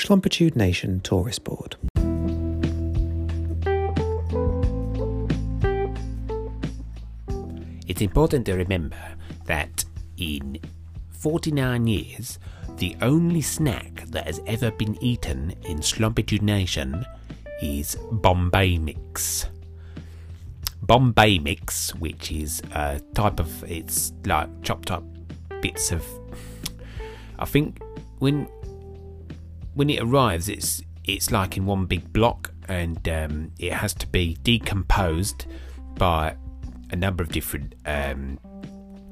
Schlumpitude Nation Tourist Board. It's important to remember that in 49 years, the only snack that has ever been eaten in Schlumpitude Nation is Bombay Mix. Bombay Mix, which is a type of, it's like chopped up bits of. I think when when it arrives, it's it's like in one big block, and um, it has to be decomposed by a number of different um,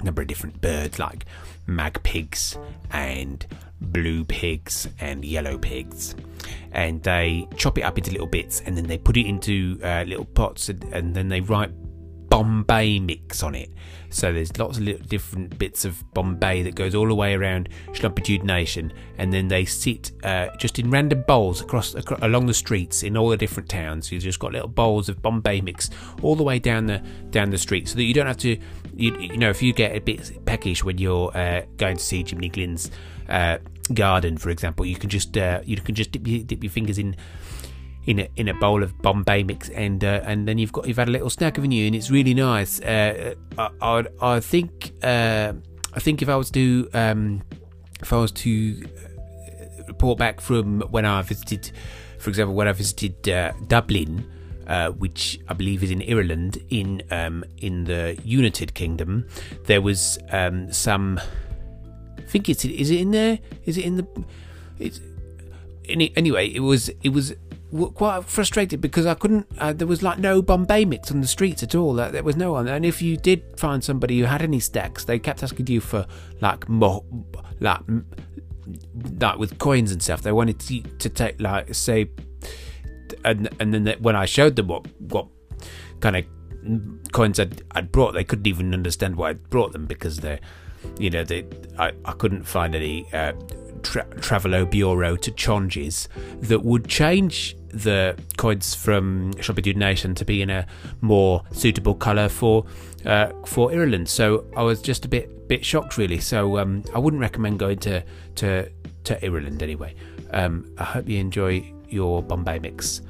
number of different birds, like mag pigs and blue pigs and yellow pigs, and they chop it up into little bits, and then they put it into uh, little pots, and, and then they write Bombay mix on it. So there's lots of little different bits of Bombay that goes all the way around Schlumpitude Nation, and then they sit uh, just in random bowls across, across along the streets in all the different towns. You've just got little bowls of Bombay mix all the way down the down the street, so that you don't have to. You, you know, if you get a bit peckish when you're uh, going to see Jimmy Glynn's uh, garden, for example, you can just uh, you can just dip, dip your fingers in in a in a bowl of Bombay mix, and uh, and then you've got you've had a little snack, haven't you? And it's really nice. Uh, I, I I think uh, I think if I was to um, if I was to uh, report back from when I visited, for example, when I visited uh, Dublin. Uh, which I believe is in Ireland, in um, in the United Kingdom, there was um, some. I think it's is it in there? Is it in the? It's anyway. It was it was quite frustrated because I couldn't. Uh, there was like no Bombay mix on the streets at all. there was no one. And if you did find somebody who had any stacks, they kept asking you for like more, like like with coins and stuff. They wanted to, to take like say, and and then they, when I showed them what what kind of coins I'd, I'd brought, they couldn't even understand why I'd brought them because they, you know, they I, I couldn't find any. Uh, tra- Travelo Bureau to Chonges that would change the coins from Schlumpitude Nation to be in a more suitable colour for uh, for Ireland. So I was just a bit bit shocked really. So um, I wouldn't recommend going to to to Ireland anyway. Um, I hope you enjoy your Bombay mix.